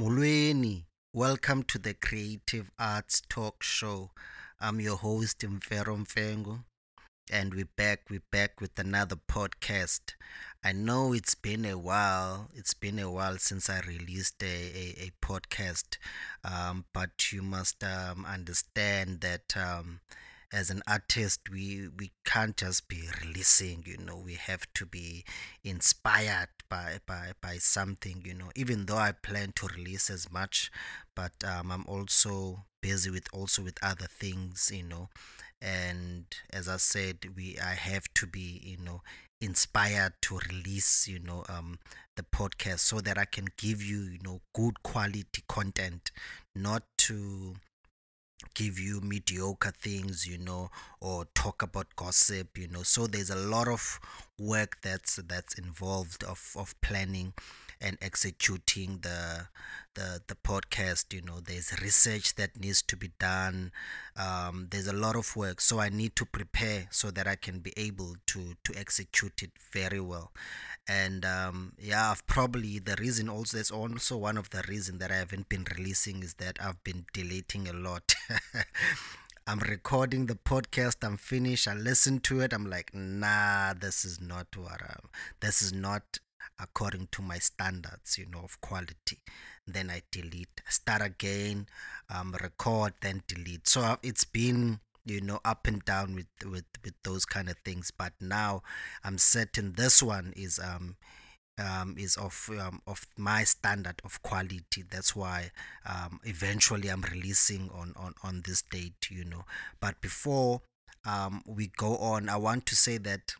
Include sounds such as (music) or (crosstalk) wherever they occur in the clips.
Mulweni, welcome to the Creative Arts Talk Show. I'm your host, Mfero Mfengu, and we're back, we're back with another podcast. I know it's been a while, it's been a while since I released a, a, a podcast, um, but you must um, understand that um, as an artist we we can't just be releasing you know we have to be inspired by by by something you know even though i plan to release as much but um, i'm also busy with also with other things you know. And as i said we i have to be you know inspired to release you know um the podcast so that i can give you you know good quality content not to give you mediocre things you know or talk about gossip you know. So there's a lot of work that's that's involved of of planning and executing the the the podcast you know there's research that needs to be done um, there's a lot of work so i need to prepare so that i can be able to to execute it very well and um, yeah i've probably the reason also that's also one of the reason that i haven't been releasing is that i've been deleting a lot (laughs) I'm recording the podcast. I'm finished. I listen to it. I'm like, nah, this is not what I'm. This is not according to my standards, you know, of quality. Then I delete, start again, um, record, then delete. So uh, it's been you know up and down with with with those kind of things but now i'm certain this one is um um, is of um, of my standard of quality. That's why um, eventually I'm releasing on, on on this date, you know. But before um, we go on, I want to say that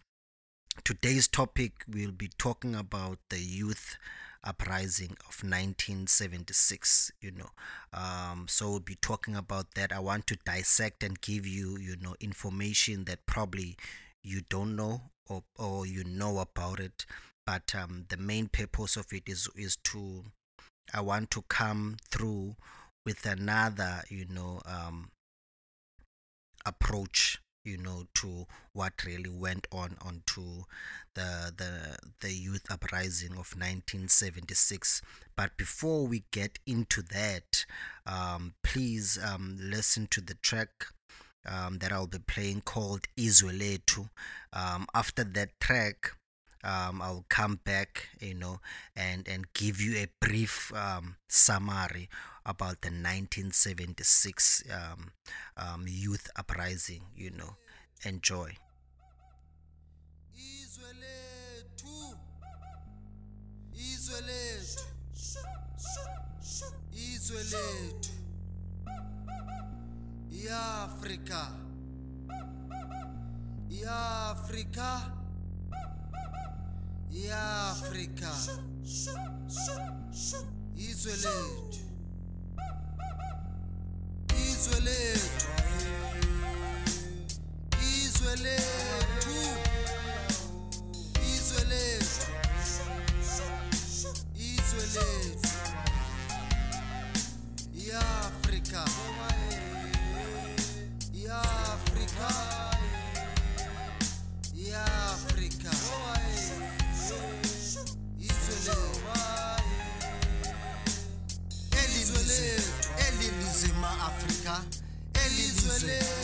today's topic we'll be talking about the youth uprising of 1976 you know. Um, so we'll be talking about that. I want to dissect and give you you know information that probably you don't know or, or you know about it. But um, the main purpose of it is is to i want to come through with another you know um, approach you know to what really went on onto the the the youth uprising of 1976 but before we get into that um, please um, listen to the track um, that I'll be playing called Izwe um, after that track um, I'll come back, you know, and and give you a brief um, summary about the 1976 um, um, youth uprising. You know, enjoy. Africa. Africa. iAfrika izwe lethu. Izwe lethu. Izwe lethu. Izwe lethu. Izwe lethu. iAfrika elilizwe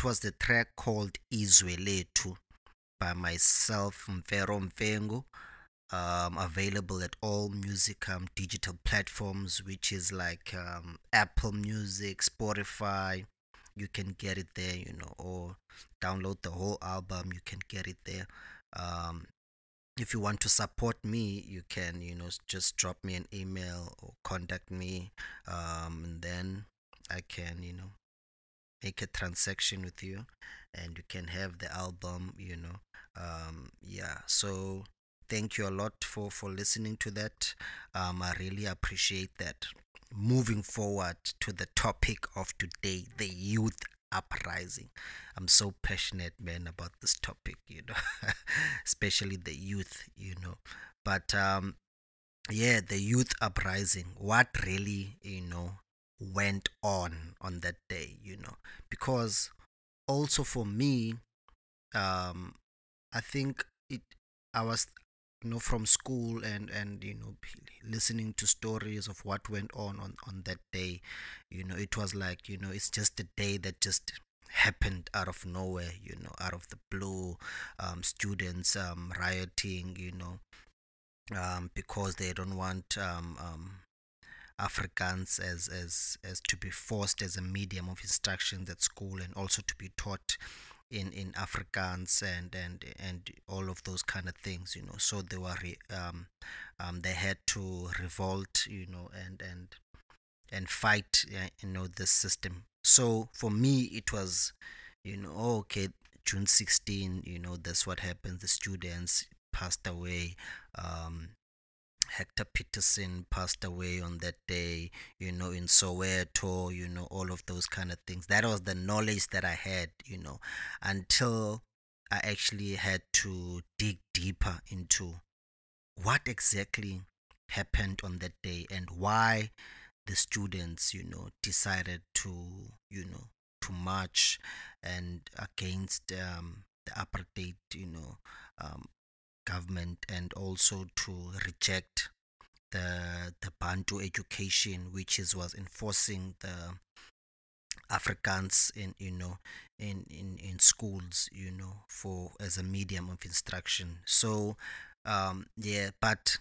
that was the track called Izwe by myself, Mfero Mfengu. Um, available at all music um, digital platforms, which is like um, Apple Music, Spotify. You can get it there, you know, or download the whole album. You can get it there. Um, if you want to support me, you can, you know, just drop me an email or contact me, um, and then I can, you know, make a transaction with you and you can have the album you know um yeah. So thank you a lot for for listening to that. Um i really appreciate that. Moving forward to the topic of today the youth uprising. I'm so passionate man about this topic you know (laughs) especially the youth you know. But um yeah the youth uprising what really you know went on on that day you know. Because also for me um i think it i was you know from school and and you know listening to stories of what went on on on that day. You know it was like you know it's just a day that just happened out of nowhere you know out of the blue. Um students um rioting you know um because they don't want um um Afrikaans as as as to be forced as a medium of instruction at school and also to be taught in in Afrikaans and and and all of those kind of things you know. So they were re, um um they had to revolt you know and and and fight you know this system. So for me it was you know oh, okay June 16 you know that's what happened the students passed away um Hector Pieterson passed away on that day, you know, in Soweto, you know, all of those kind of things. That was the knowledge that I had, you know, until I actually had to dig deeper into what exactly happened on that day and why the students, you know, decided to, you know, to march and against um, the apartheid, you know, um, government and also to reject the the Bantu education which is was enforcing the Afrikaans in you know in, in in schools you know for as a medium of instruction. So um yeah but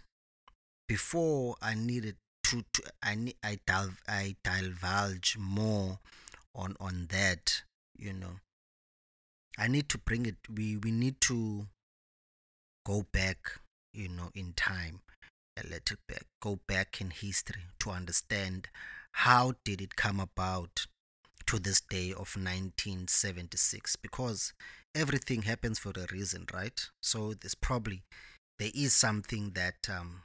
before I needed to, to I ne- I delve I divulge more on on that you know. I need to bring it we we need to go back you know in time a little bit go back in history to understand how did it come about to this day of 1976 because everything happens for a reason right? So there's probably there is something that um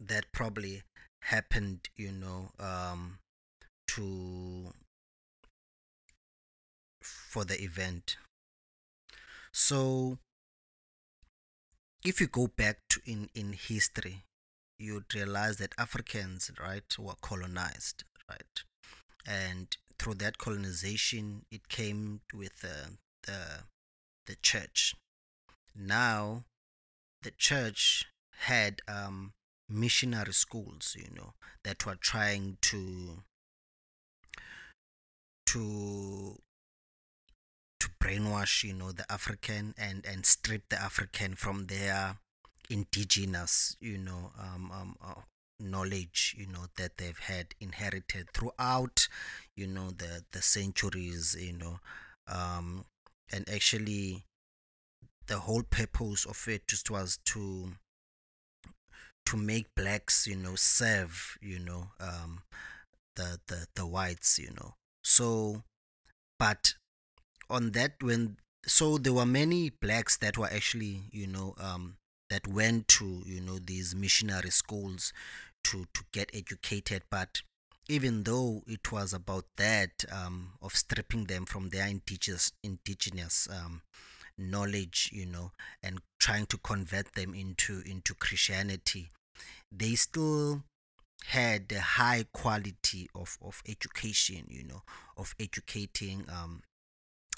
that probably happened you know um to for the event. So if you go back to in in history you'd realize that africans right were colonized right? And through that colonization it came with uh, the the church. Now the church had um missionary schools you know that were trying to to to brainwash you know the african and and strip the african from their indigenous you know um, um uh, knowledge you know that they've had inherited throughout you know the the centuries you know um and actually the whole purpose of it just was to to make blacks you know serve you know um the the the whites you know. So but on that when so there were many blacks that were actually you know um, that went to you know these missionary schools to to get educated. But even though it was about that um, of stripping them from their indigenous indigenous um, knowledge you know and trying to convert them into into christianity they still had a high quality of, of education you know of educating um,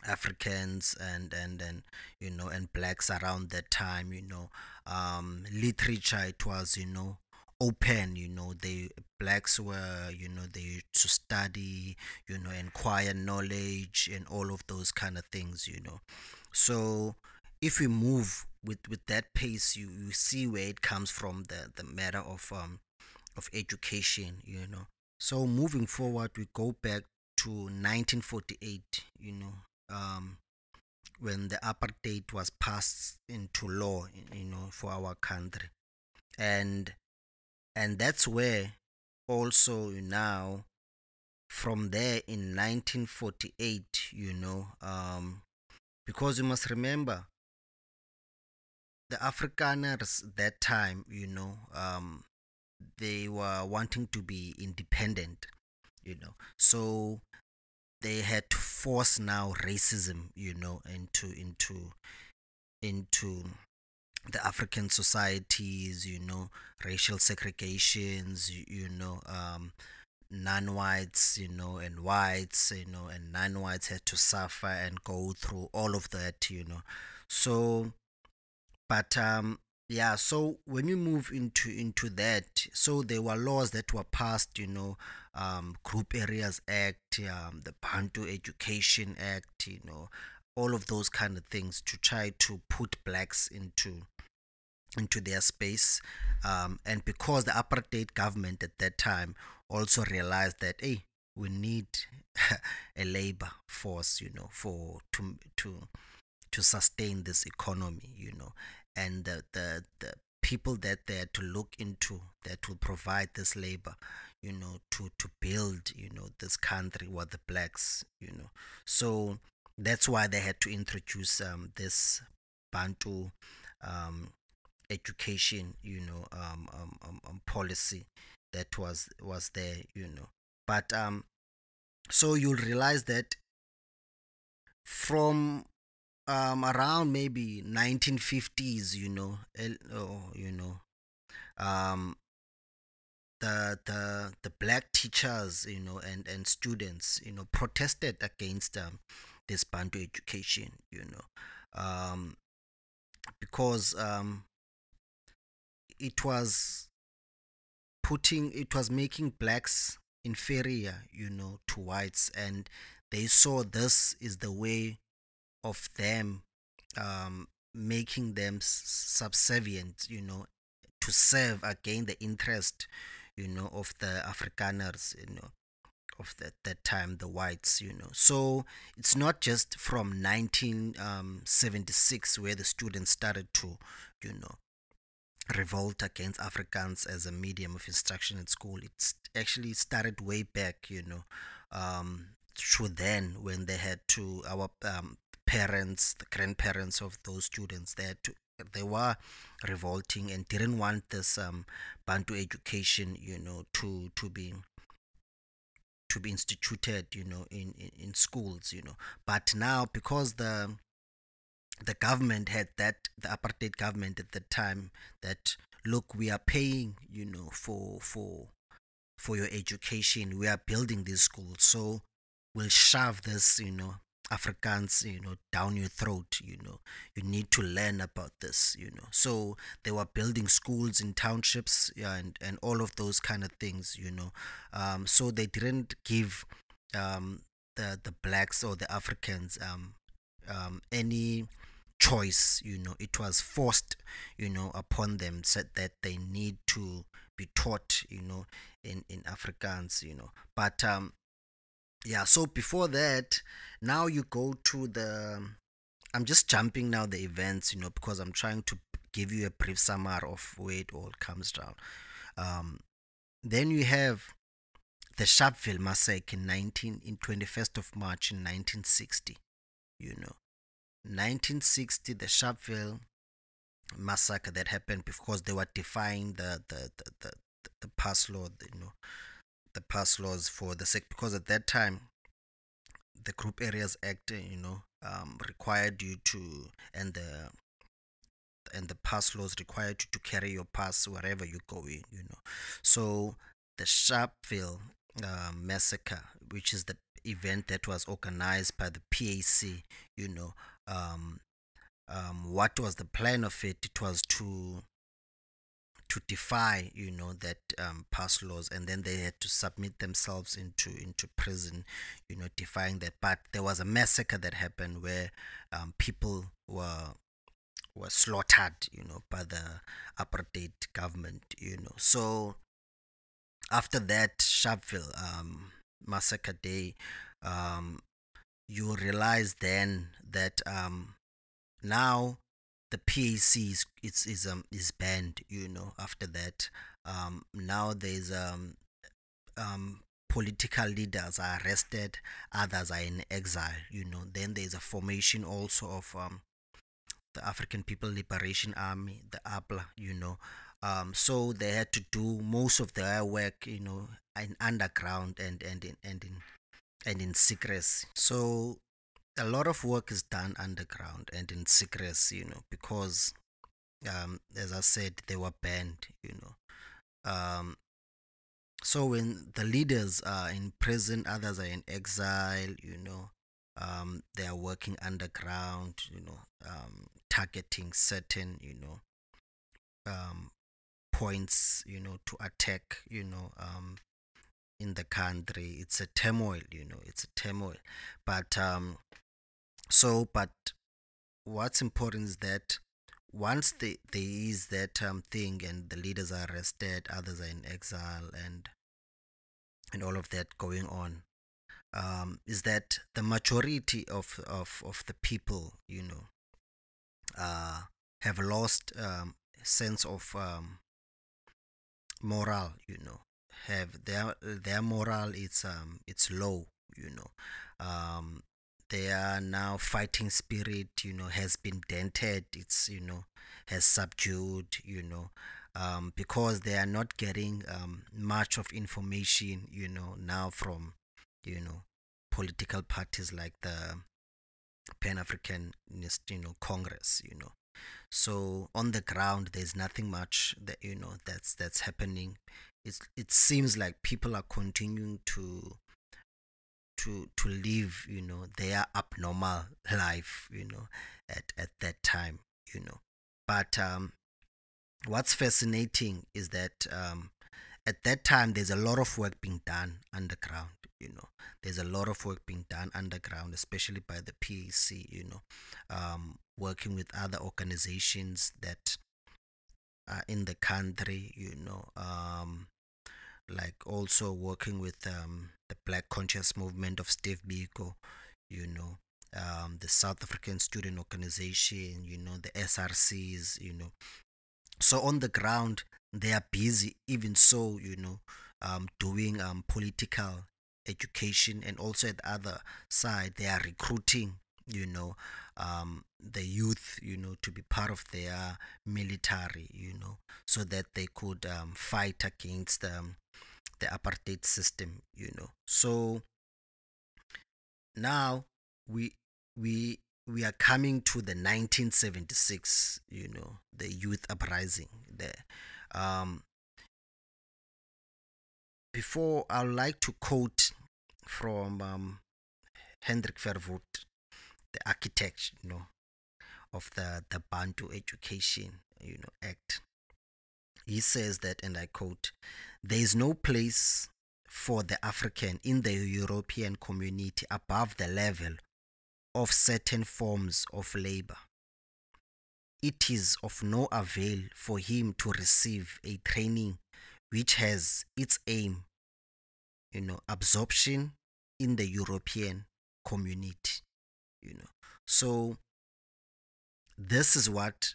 Africans and and and you know and blacks around that time you know um literature it was you know open you know the blacks were you know they to study you know acquire knowledge and all of those kind of things you know. So if we move with with that pace you you see where it comes from the the matter of um of education you know. So moving forward we go back to 1948 you know um, when the apartheid was passed into law, you know, for our country, and and that's where also now from there in 1948, you know, um, because you must remember the Afrikaners that time, you know, um, they were wanting to be independent, you know, so they had to force now racism, you know, into into into the African societies, you know, racial segregations, you, you know, um, non-whites, you know, and whites, you know, and non-whites had to suffer and go through all of that, you know. So, but um, yeah. So when you move into into that, so there were laws that were passed, you know, um, Group Areas Act, um, the Bantu Education Act, you know, all of those kind of things to try to put blacks into into their space. Um, and because the apartheid government at that time also realized that, hey, we need (laughs) a labor force, you know, for to to to sustain this economy, you know, and the the, the people that they had to look into that will provide this labor you know to to build you know this country were the blacks you know. So that's why they had to introduce um, this bantu um, education you know um, um, um, um, policy that was was there you know. But um so you'll realize that from um around maybe 1950s you know oh, you know um the the the black teachers you know and and students you know protested against um, this bantu education you know. Um because um it was putting it was making blacks inferior you know to whites and they saw this is the way of them um making them subservient you know to serve again the interest you know of the afrikaners you know of that that time the whites you know. So it's not just from 1976 where the students started to you know revolt against Afrikaans as a medium of instruction at school. It's actually started way back you know um through then when they had to our um, parents the grandparents of those students they had to they were revolting and didn't want this um bantu education you know to to be to be instituted you know in, in in schools you know. But now because the the government had that the apartheid government at the time that look we are paying you know for for for your education. We are building these schools. So we'll shove this you know afrikaans you know down your throat you know. You need to learn about this you know. So they were building schools in townships yeah, and and all of those kind of things you know. Um so they didn't give um the the blacks or the africans um um any choice you know. It was forced you know upon them said that they need to be taught you know in in afrikaans you know. But um yeah so before that now you go to the i'm just jumping now the events you know because i'm trying to give you a brief summary of where it all comes down. Um then you have the sharpeville massacre in 19 in 21st of march in 1960 you know. 1960 the sharpeville massacre that happened because they were defying the the the, the, the, the pass law you know the pass laws for the sec because at that time the group areas act uh, you know um, required you to and the and the pass laws required you to carry your pass wherever you go in you know. So the sharpeville um, massacre which is the event that was organized by the pac you know um, um, what was the plan of it? It was to to defy you know that um, pass laws and then they had to submit themselves into into prison you know defying that. But there was a massacre that happened where um, people were were slaughtered you know by the apartheid government you know. So after that sharpeville um, massacre day um, you realize then that um, now the PAC is is is um is banned. You know, after that, um, now there's um um political leaders are arrested, others are in exile. You know, then there's a formation also of um the African People Liberation Army, the APLA. You know, um, so they had to do most of their work. You know, in underground and and in and in and in secrecy. So a lot of work is done underground and in secrecy, you know, because, um, as I said, they were banned, you know. Um, so when the leaders are in prison, others are in exile, you know, um, they are working underground, you know, um, targeting certain, you know, um, points, you know, to attack, you know, um, in the country. It's a turmoil, you know, it's a turmoil. But um, so, but what's important is that once the, there is that um, thing and the leaders are arrested, others are in exile, and and all of that going on, um, is that the majority of, of, of the people, you know, uh, have lost um, sense of um, moral, you know, have their their moral it's um it's low, you know, um, their now fighting spirit you know has been dented it's you know has subdued you know um, because they are not getting um, much of information you know now from you know political parties like the pan-africanist you know congress you know. So on the ground there's nothing much that you know that's that's happening. It's, it seems like people are continuing to to to live you know their abnormal life you know at at that time you know. But um what's fascinating is that um at that time there's a lot of work being done underground you know. There's a lot of work being done underground especially by the PAC you know um working with other organizations that are in the country you know um like also working with um, the Black Conscious Movement of Steve Biko, you know, um, the South African Student Organization, you know, the SRCs, you know. So on the ground, they are busy, even so, you know, um, doing um, political education, and also at the other side, they are recruiting, you know, um, the youth, you know, to be part of their military, you know, so that they could um, fight against um, the apartheid system, you know. So now we we we are coming to the 1976, you know, the youth uprising there. Um, before, I'd like to quote from um, Hendrik Verwoerd, the architect, you know, of the, the Bantu Education, you know, Act. He says that, and I quote, there is no place for the African in the European community above the level of certain forms of labor. It is of no avail for him to receive a training which has its aim, you know, absorption in the European community, you know. So this is what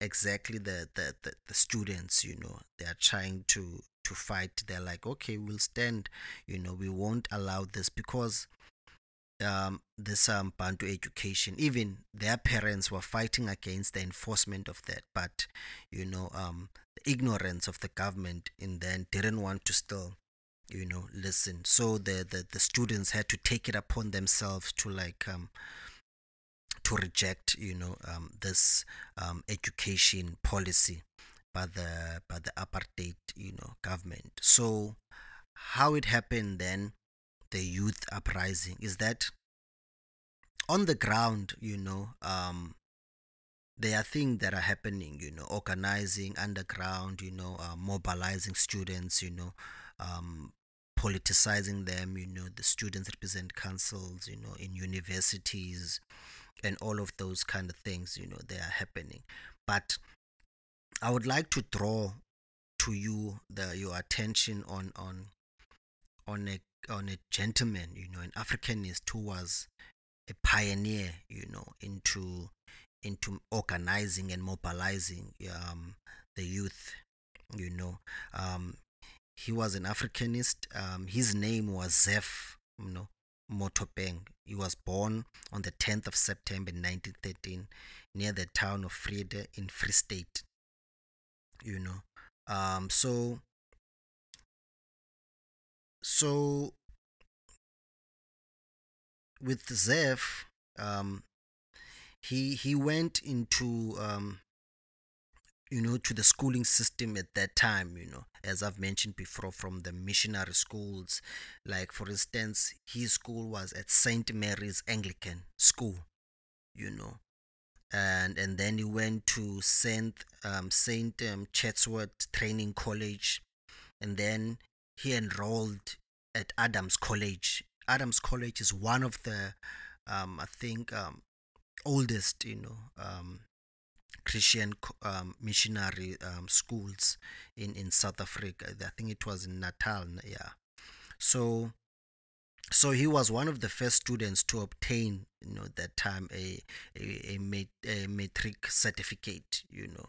exactly the, the, the, the students, you know, they are trying to to fight. They're like, okay, we'll stand, you know, we won't allow this because um, this um, Bantu education. Even their parents were fighting against the enforcement of that, but you know, um, the ignorance of the government in then didn't want to still, you know, listen. So the, the the students had to take it upon themselves to like um to reject, you know, um, this um, education policy by the by the apartheid, you know, government. So how it happened then the youth uprising is that on the ground you know um there are things that are happening you know organizing underground you know uh, mobilizing students you know um politicizing them you know the students represent councils you know in universities and all of those kind of things you know they are happening but i would like to draw to you the your attention on on on a on a gentleman, you know, an Africanist who was a pioneer, you know, into into organizing and mobilizing um, the youth, you know. Um, he was an Africanist. Um, his name was Zeph, you know, Mothopeng. He was born on the 10th of September 1913 near the town of Vrede in Free State, you know. Um, so so with Zeph, um, he he went into um, you know to the schooling system at that time. You know, as I've mentioned before, from the missionary schools, like for instance, his school was at Saint Mary's Anglican School. You know, and and then he went to Saint um, Saint um, Chatsworth Training College, and then he enrolled at Adams College. Adams College is one of the, um, I think, um, oldest, you know, um, Christian um, missionary um, schools in, in South Africa. I think it was in Natal, yeah. So, so he was one of the first students to obtain, you know, that time a a, a, a matric certificate, you know,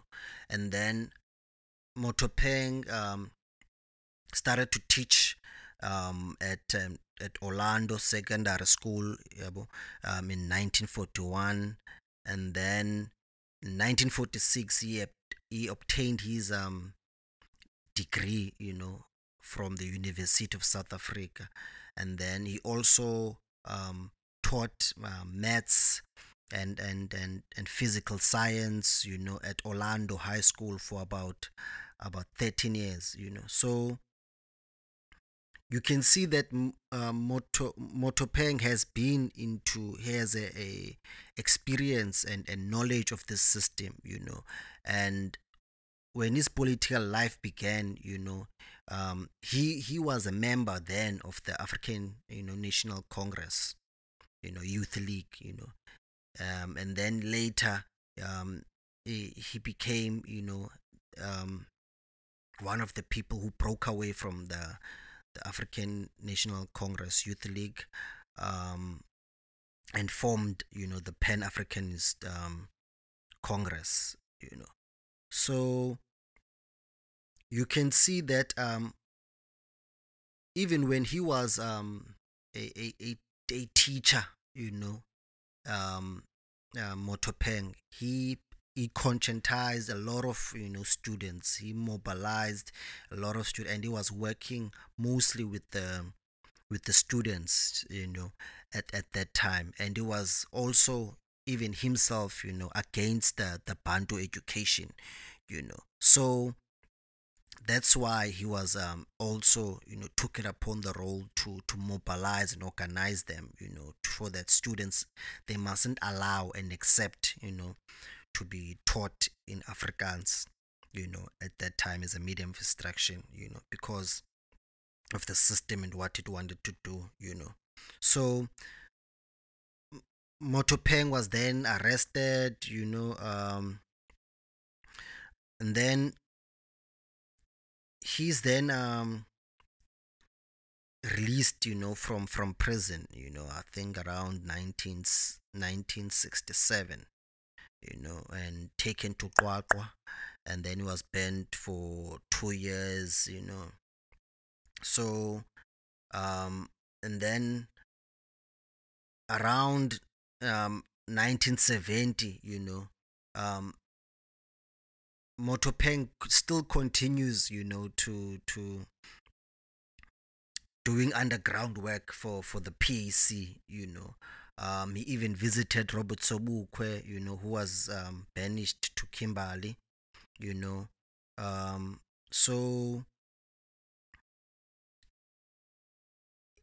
and then Mothopeng um, started to teach um, at um, at Orlando Secondary School um, in 1941, and then 1946 he he obtained his um, degree, you know, from the University of South Africa, and then he also um, taught uh, maths and, and and and physical science, you know, at Orlando High School for about about 13 years, you know. So you can see that mm, uh, Moto Mothopeng has been into he has a, a experience and, and knowledge of this system, you know, and when his political life began, you know, um, he he was a member then of the African you know National Congress, you know, Youth League, you know, um, and then later um, he, he became you know um, one of the people who broke away from the the African National Congress Youth League, um, and formed, you know, the Pan Africanist um, Congress, you know. So you can see that um, even when he was um, a, a, a, a teacher, you know, um, uh, Mothopeng, he he conscientized a lot of you know students. He mobilized a lot of students and he was working mostly with the with the students you know at, at that time. And he was also even himself you know against the the bantu education you know. So that's why he was um, also you know took it upon the role to to mobilize and organize them you know for that students they mustn't allow and accept you know to be taught in Afrikaans, you know, at that time as a medium of instruction, you know, because of the system and what it wanted to do, you know. So Mothopeng was then arrested, you know, um, and then he's then um, released, you know, from from prison, you know, I think around 19, 1967 you know, and taken to Qwaqwa, and then he was banned for two years, you know. So, um, and then around um, 1970, you know, um, Mothopeng still continues, you know, to to doing underground work for for the PAC, you know. Um, he even visited Robert Sobukwe, you know, who was um, banished to Kimberley, you know. Um, so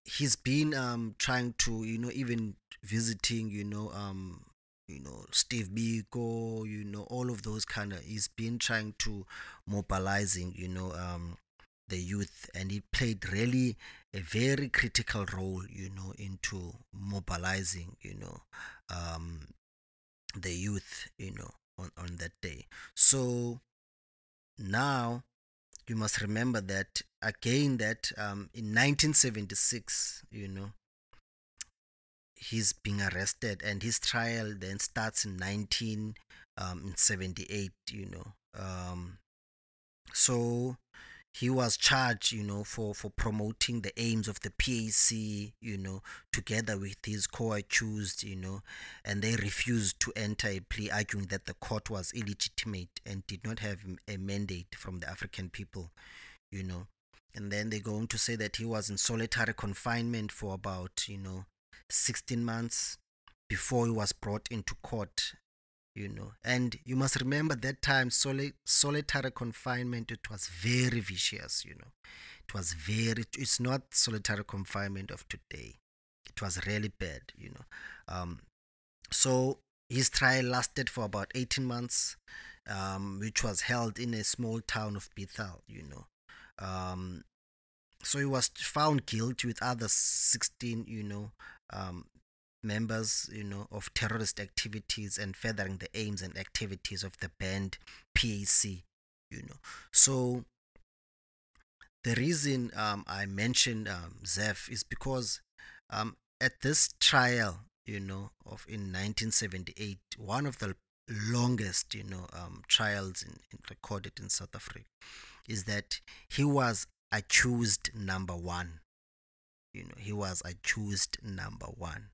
he's been um trying to you know even visiting you know um you know Steve Biko you know all of those kind of he's been trying to mobilizing you know um the youth and he played really a very critical role you know into mobilizing you know um the youth you know on on that day. So now you must remember that again that um, in 1976 you know he's being arrested and his trial then starts in 1978 you know um, so he was charged you know for for promoting the aims of the PAC you know together with his co-accused you know and they refused to enter a plea arguing that the court was illegitimate and did not have a mandate from the African people you know. And then they're going to say that he was in solitary confinement for about you know 16 months before he was brought into court you know. And you must remember that time soli- solitary confinement it was very vicious you know. It was very it's not solitary confinement of today. It was really bad you know. Um so his trial lasted for about 18 months um which was held in a small town of Bethal you know. Um so he was found guilty with other 16 you know um members, you know, of terrorist activities and furthering the aims and activities of the banned PAC, you know. So the reason um, I mentioned um, Zeph is because um, at this trial, you know, of in 1978, one of the longest, you know, um, trials in, in recorded in South Africa, is that he was accused number one. You know, he was accused number one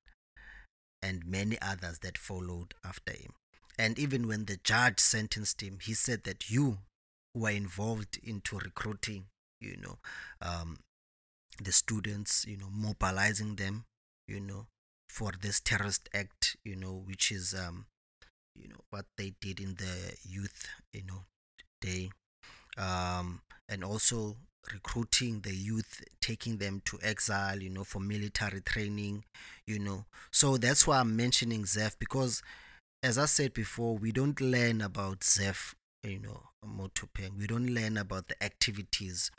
and many others that followed after him. And even when the judge sentenced him, he said that you were involved into recruiting, you know, um, the students, you know, mobilizing them, you know, for this terrorist act, you know, which is, um, you know, what they did in the youth, you know, day, um, and also recruiting the youth taking them to exile you know for military training you know. So that's why i'm mentioning zeph because as i said before we don't learn about zeph you know mothopeng we don't learn about the activities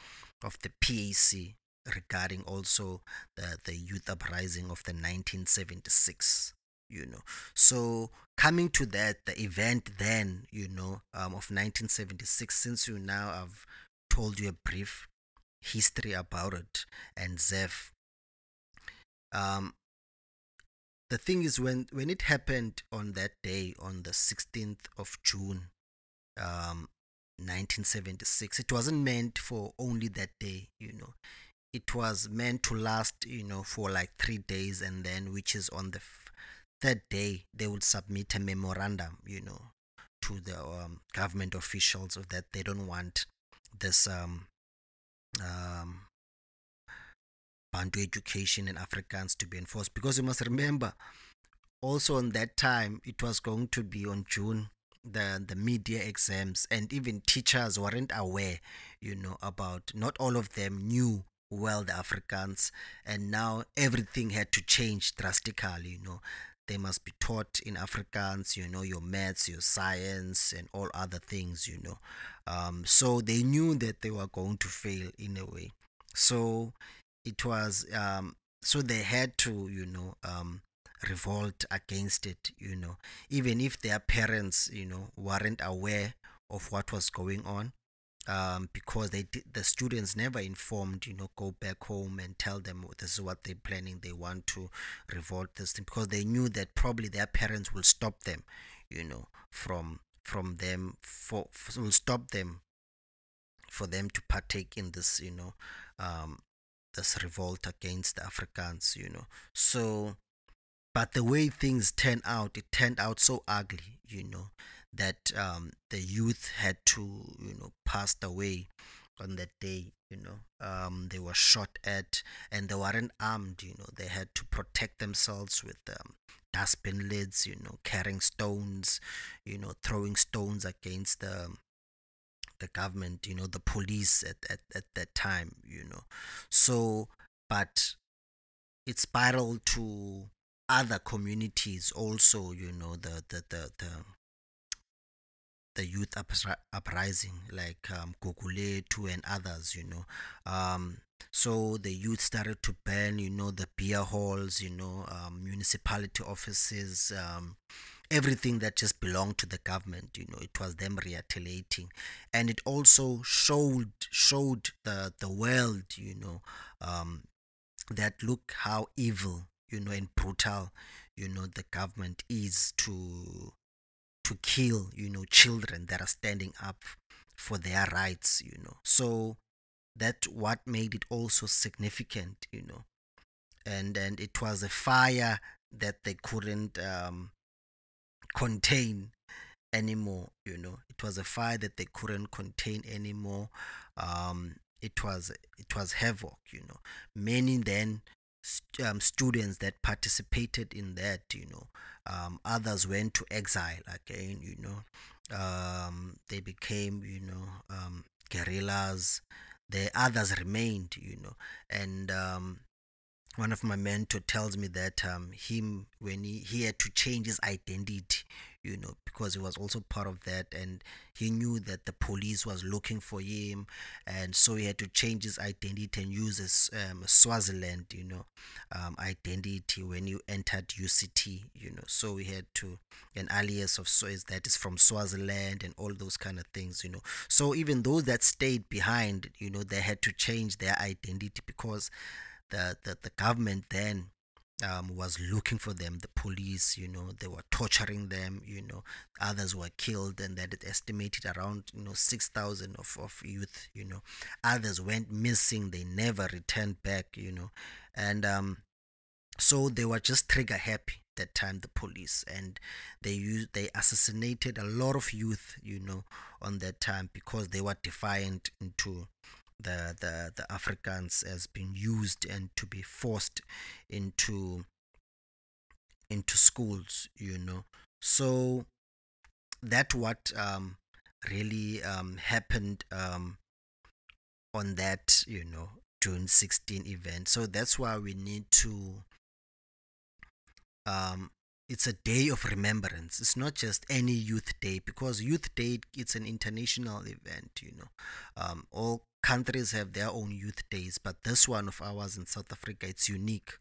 of the pac regarding also the, the youth uprising of the 1976 you know. So coming to that the event then you know um, of 1976 since you now have told you a brief history about it and Zeph. Um, the thing is when when it happened on that day on the 16th of June um 1976 it wasn't meant for only that day you know it was meant to last you know for like 3 days and then which is on the f- third day they would submit a memorandum you know to the um, government officials of that they don't want this um um, Bantu education and Afrikaans to be enforced. Because you must remember also on that time it was going to be on June the the media exams. And even teachers weren't aware you know about not all of them knew well the Afrikaans, and now everything had to change drastically you know they must be taught in Afrikaans, you know, your maths, your science, and all other things, you know. Um, so they knew that they were going to fail in a way. So it was, um, so they had to, you know, um, revolt against it, you know, even if their parents, you know, weren't aware of what was going on um, because they did, the students never informed you know go back home and tell them this is what they're planning they want to revolt this thing because they knew that probably their parents will stop them you know from from them for, for will stop them for them to partake in this you know um, this revolt against the Afrikaans you know. So but the way things turned out, it turned out so ugly, you know, that um, the youth had to, you know, passed away on that day. You know, um, they were shot at, and they weren't armed. You know, they had to protect themselves with um, dustbin lids. You know, carrying stones. You know, throwing stones against the the government. You know, the police at at, at that time. You know, so but it spiraled to other communities also you know the the the, the the youth upri- uprising like um, Guguletu and others, you know. Um, so the youth started to burn, you know, the beer halls, you know, um, municipality offices, um, everything that just belonged to the government, you know. It was them retaliating, and it also showed showed the the world, you know, um, that look how evil, you know, and brutal, you know, the government is to to kill you know children that are standing up for their rights you know. So that what made it also significant you know. And and it was a fire that they couldn't um, contain anymore you know. It was a fire that they couldn't contain anymore. Um, it was it was havoc you know. Many then um, students that participated in that you know. Um, others went to exile again you know. Um, they became you know um, guerrillas. The others remained you know. And um, one of my mentor tells me that um, him when he, he had to change his identity you know because he was also part of that and he knew that the police was looking for him and so he had to change his identity and use his um, swaziland you know um, identity when you entered uct you know. So we had to an alias of so is that is from swaziland and all those kind of things you know. So even those that stayed behind you know they had to change their identity because the, the, the government then um, was looking for them. The police, you know, they were torturing them. You know, others were killed, and that it estimated around you know six thousand of, of youth. You know, others went missing. They never returned back. You know, and um, so they were just trigger happy that time the police and they used they assassinated a lot of youth you know on that time because they were defiant into the, the, the Afrikaans has been used and to be forced into into schools, you know. So that what um, really um, happened um, on that, you know, June 16 event. So that's why we need to um, it's a day of remembrance. It's not just any youth day because youth day it's an international event. You know, um, all countries have their own youth days, but this one of ours in South Africa it's unique.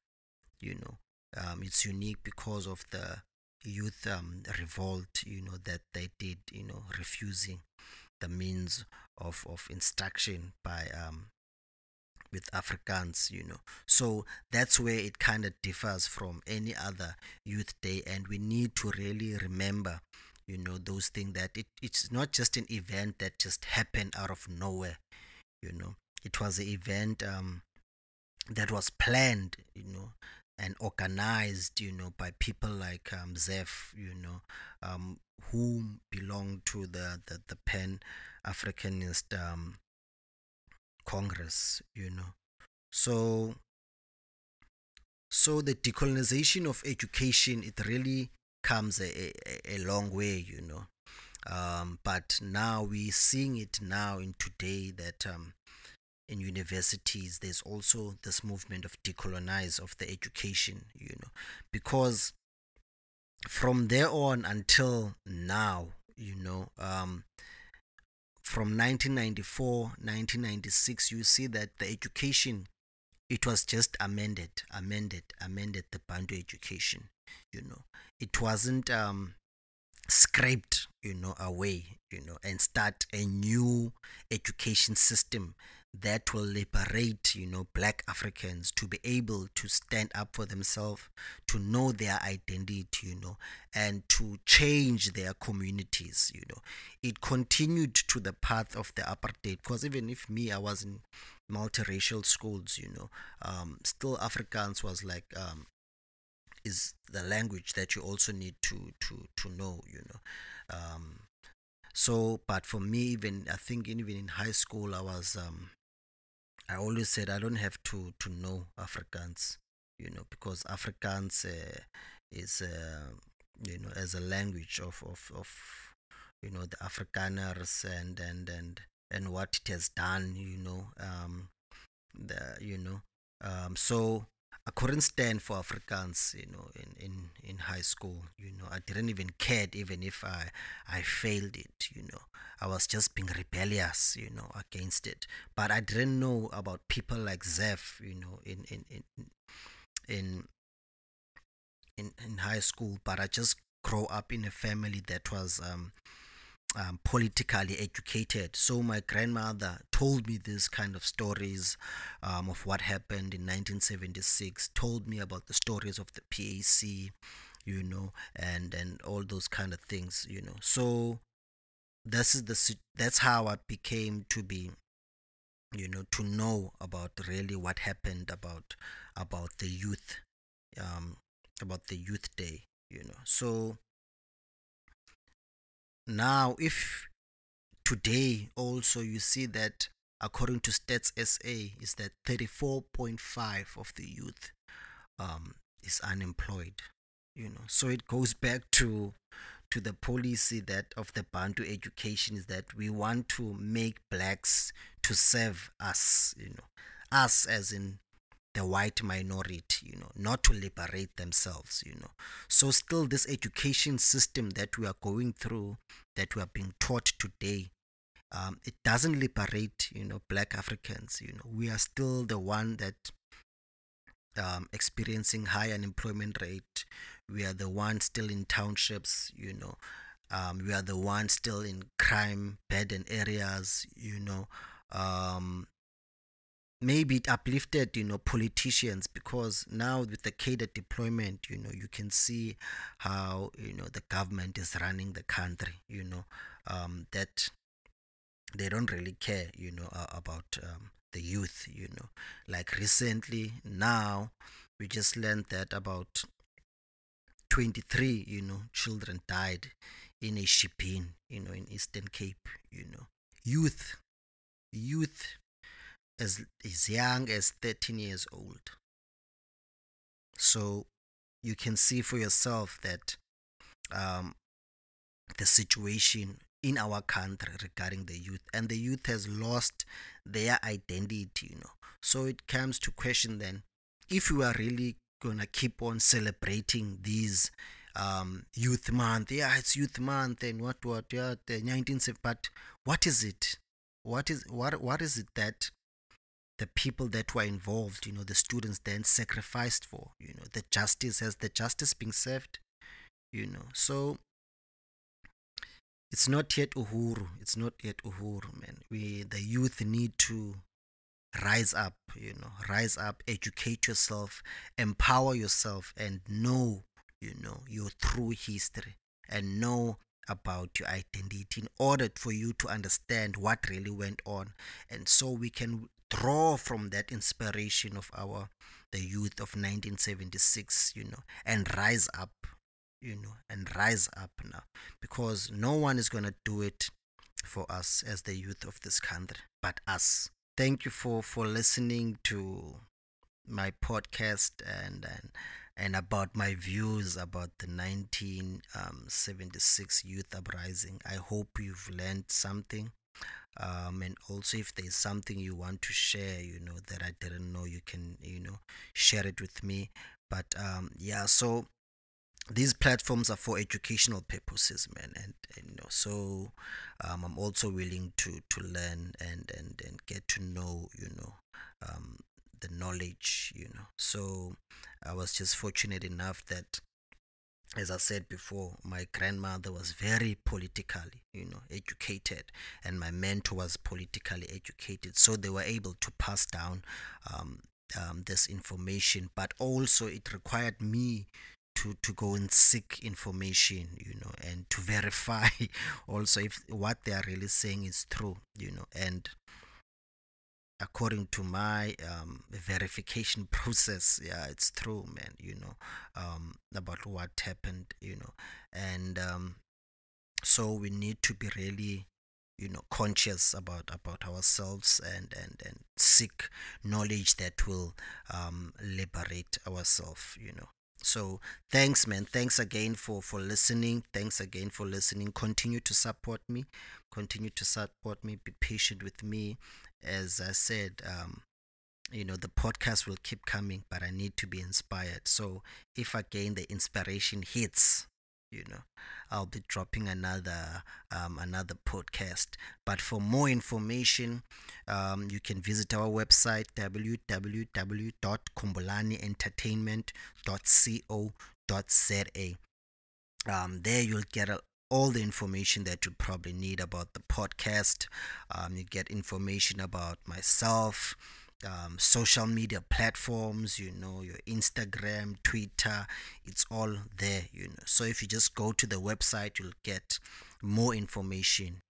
You know, um, it's unique because of the youth um, revolt. You know that they did. You know, refusing the means of of instruction by um, with Afrikaans, you know. So that's where it kind of differs from any other youth day, and we need to really remember, you know, those things that it, it's not just an event that just happened out of nowhere, you know. It was an event um, that was planned, you know, and organized, you know, by people like um, Zeph, you know, um, who belonged to the, the, the Pan Africanist um, Congress, you know. So so the decolonization of education it really comes a, a, a long way, you know. Um, but now we're seeing it now in today that um, in universities there's also this movement of decolonize of the education, you know, because from there on until now, you know, um, from 1994 1996 you see that the education it was just amended amended amended the bantu education you know. It wasn't um scraped you know away you know and start a new education system that will liberate you know black africans to be able to stand up for themselves to know their identity you know and to change their communities you know. It continued to the path of the apartheid because even if me i was in multiracial schools you know um, still afrikaans was like um, is the language that you also need to to to know you know. Um so but for me even i think even in high school i was um i always said i don't have to to know afrikaans you know because afrikaans uh, is uh, you know as a language of of of you know the afrikaners and and and and what it has done you know um the you know um so I couldn't stand for Afrikaans, you know, in, in, in high school. You know, I didn't even care even if I I failed it, you know. I was just being rebellious, you know, against it. But I didn't know about people like Zeph, you know, in in in in in, in high school. But I just grow up in a family that was um um, politically educated. So my grandmother told me these kind of stories um, of what happened in 1976. Told me about the stories of the PAC, you know, and and all those kind of things, you know. So this is the that's how I became to be, you know, to know about really what happened about about the youth, um, about the youth day, you know. So now, if today also you see that according to Stats SA, is that 34.5 of the youth um, is unemployed. You know, so it goes back to to the policy that of the Bantu education is that we want to make blacks to serve us. You know, us as in the white minority, you know, not to liberate themselves, you know. So, still, this education system that we are going through, that we are being taught today, um, it doesn't liberate, you know, black Africans, you know. We are still the one that um, experiencing high unemployment rate. We are the one still in townships, you know. Um, we are the one still in crime burden areas, you know. Um, maybe it uplifted you know politicians because now with the cadre deployment you know you can see how you know the government is running the country you know um, that they don't really care you know uh, about um, the youth you know. Like recently now we just learned that about 23 you know children died in a shebeen you know in eastern cape you know. Youth youth as, as young as 13 years old. So you can see for yourself that um, the situation in our country regarding the youth and the youth has lost their identity you know so it comes to question then if you are really gonna keep on celebrating these um, youth month yeah it's youth month and what what yeah the 19th but what is it what is what what is it that the people that were involved, you know, the students then sacrificed for, you know, the justice has the justice being served, you know. So it's not yet Uhuru. It's not yet Uhuru, man. We the youth need to rise up, you know, rise up, educate yourself, empower yourself, and know, you know, your true history and know about your identity in order for you to understand what really went on. And so we can draw from that inspiration of our the youth of 1976 you know and rise up you know and rise up now. Because no one is going to do it for us as the youth of this country but us. Thank you for for listening to my podcast and and and about my views about the 1976 youth uprising. I hope you've learned something um, and also if there's something you want to share you know that i didn't know you can you know share it with me. But um, yeah so these platforms are for educational purposes man and, and you know so um, i'm also willing to to learn and and and get to know you know um, the knowledge you know so i was just fortunate enough that as I said before, my grandmother was very politically, you know, educated, and my mentor was politically educated. So they were able to pass down um, um, this information, but also it required me to to go and seek information, you know, and to verify (laughs) also if what they are really saying is true, you know, and according to my um, verification (laughs) process, yeah, it's true, man. You know, um, about what happened, you know, and um, so we need to be really you know conscious about about ourselves and and and seek knowledge that will um liberate ourselves you know. So thanks man. Thanks again for for listening. Thanks again for listening. Continue to support me. Continue to support me. Be patient with me as i said um you know the podcast will keep coming but i need to be inspired. So if again the inspiration hits you know i'll be dropping another um, another podcast. But for more information um, you can visit our website www.kumbulanientertainment.co.za um, there you'll get a, all the information that you probably need about the podcast um, you get information about myself um, social media platforms, you know, your Instagram, Twitter, it's all there, you know. So if you just go to the website, you'll get more information